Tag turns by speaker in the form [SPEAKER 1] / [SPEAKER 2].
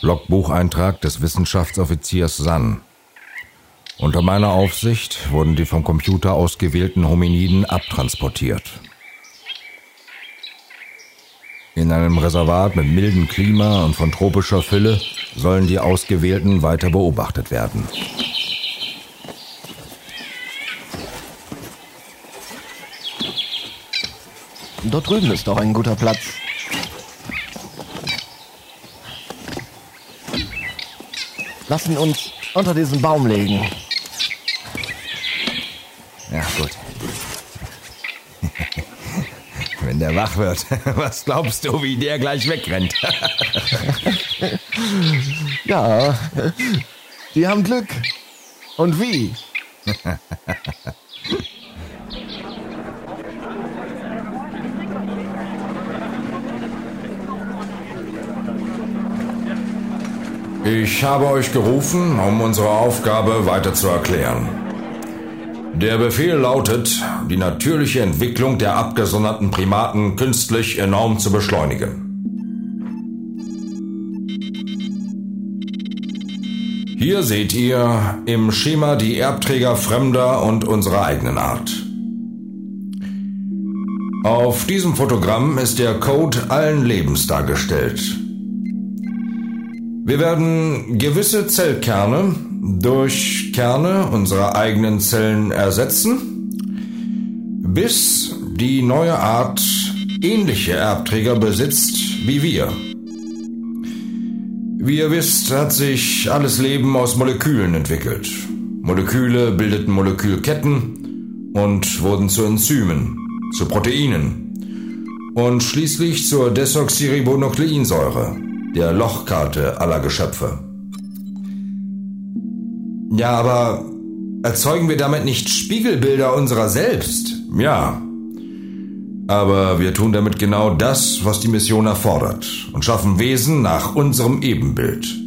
[SPEAKER 1] Logbucheintrag des Wissenschaftsoffiziers San. Unter meiner Aufsicht wurden die vom Computer ausgewählten Hominiden abtransportiert. In einem Reservat mit mildem Klima und von tropischer Fülle sollen die Ausgewählten weiter beobachtet werden.
[SPEAKER 2] Dort drüben ist doch ein guter Platz. Lass ihn uns unter diesen Baum legen.
[SPEAKER 1] Ja, gut. Wenn der wach wird, was glaubst du, wie der gleich wegrennt?
[SPEAKER 2] ja, die haben Glück. Und wie?
[SPEAKER 1] Ich habe euch gerufen, um unsere Aufgabe weiter zu erklären. Der Befehl lautet, die natürliche Entwicklung der abgesonderten Primaten künstlich enorm zu beschleunigen. Hier seht ihr im Schema die Erbträger fremder und unserer eigenen Art. Auf diesem Fotogramm ist der Code allen Lebens dargestellt. Wir werden gewisse Zellkerne durch Kerne unserer eigenen Zellen ersetzen, bis die neue Art ähnliche Erbträger besitzt wie wir. Wie ihr wisst, hat sich alles Leben aus Molekülen entwickelt. Moleküle bildeten Molekülketten und wurden zu Enzymen, zu Proteinen und schließlich zur Desoxyribonukleinsäure der Lochkarte aller Geschöpfe. Ja, aber erzeugen wir damit nicht Spiegelbilder unserer selbst? Ja. Aber wir tun damit genau das, was die Mission erfordert und schaffen Wesen nach unserem Ebenbild.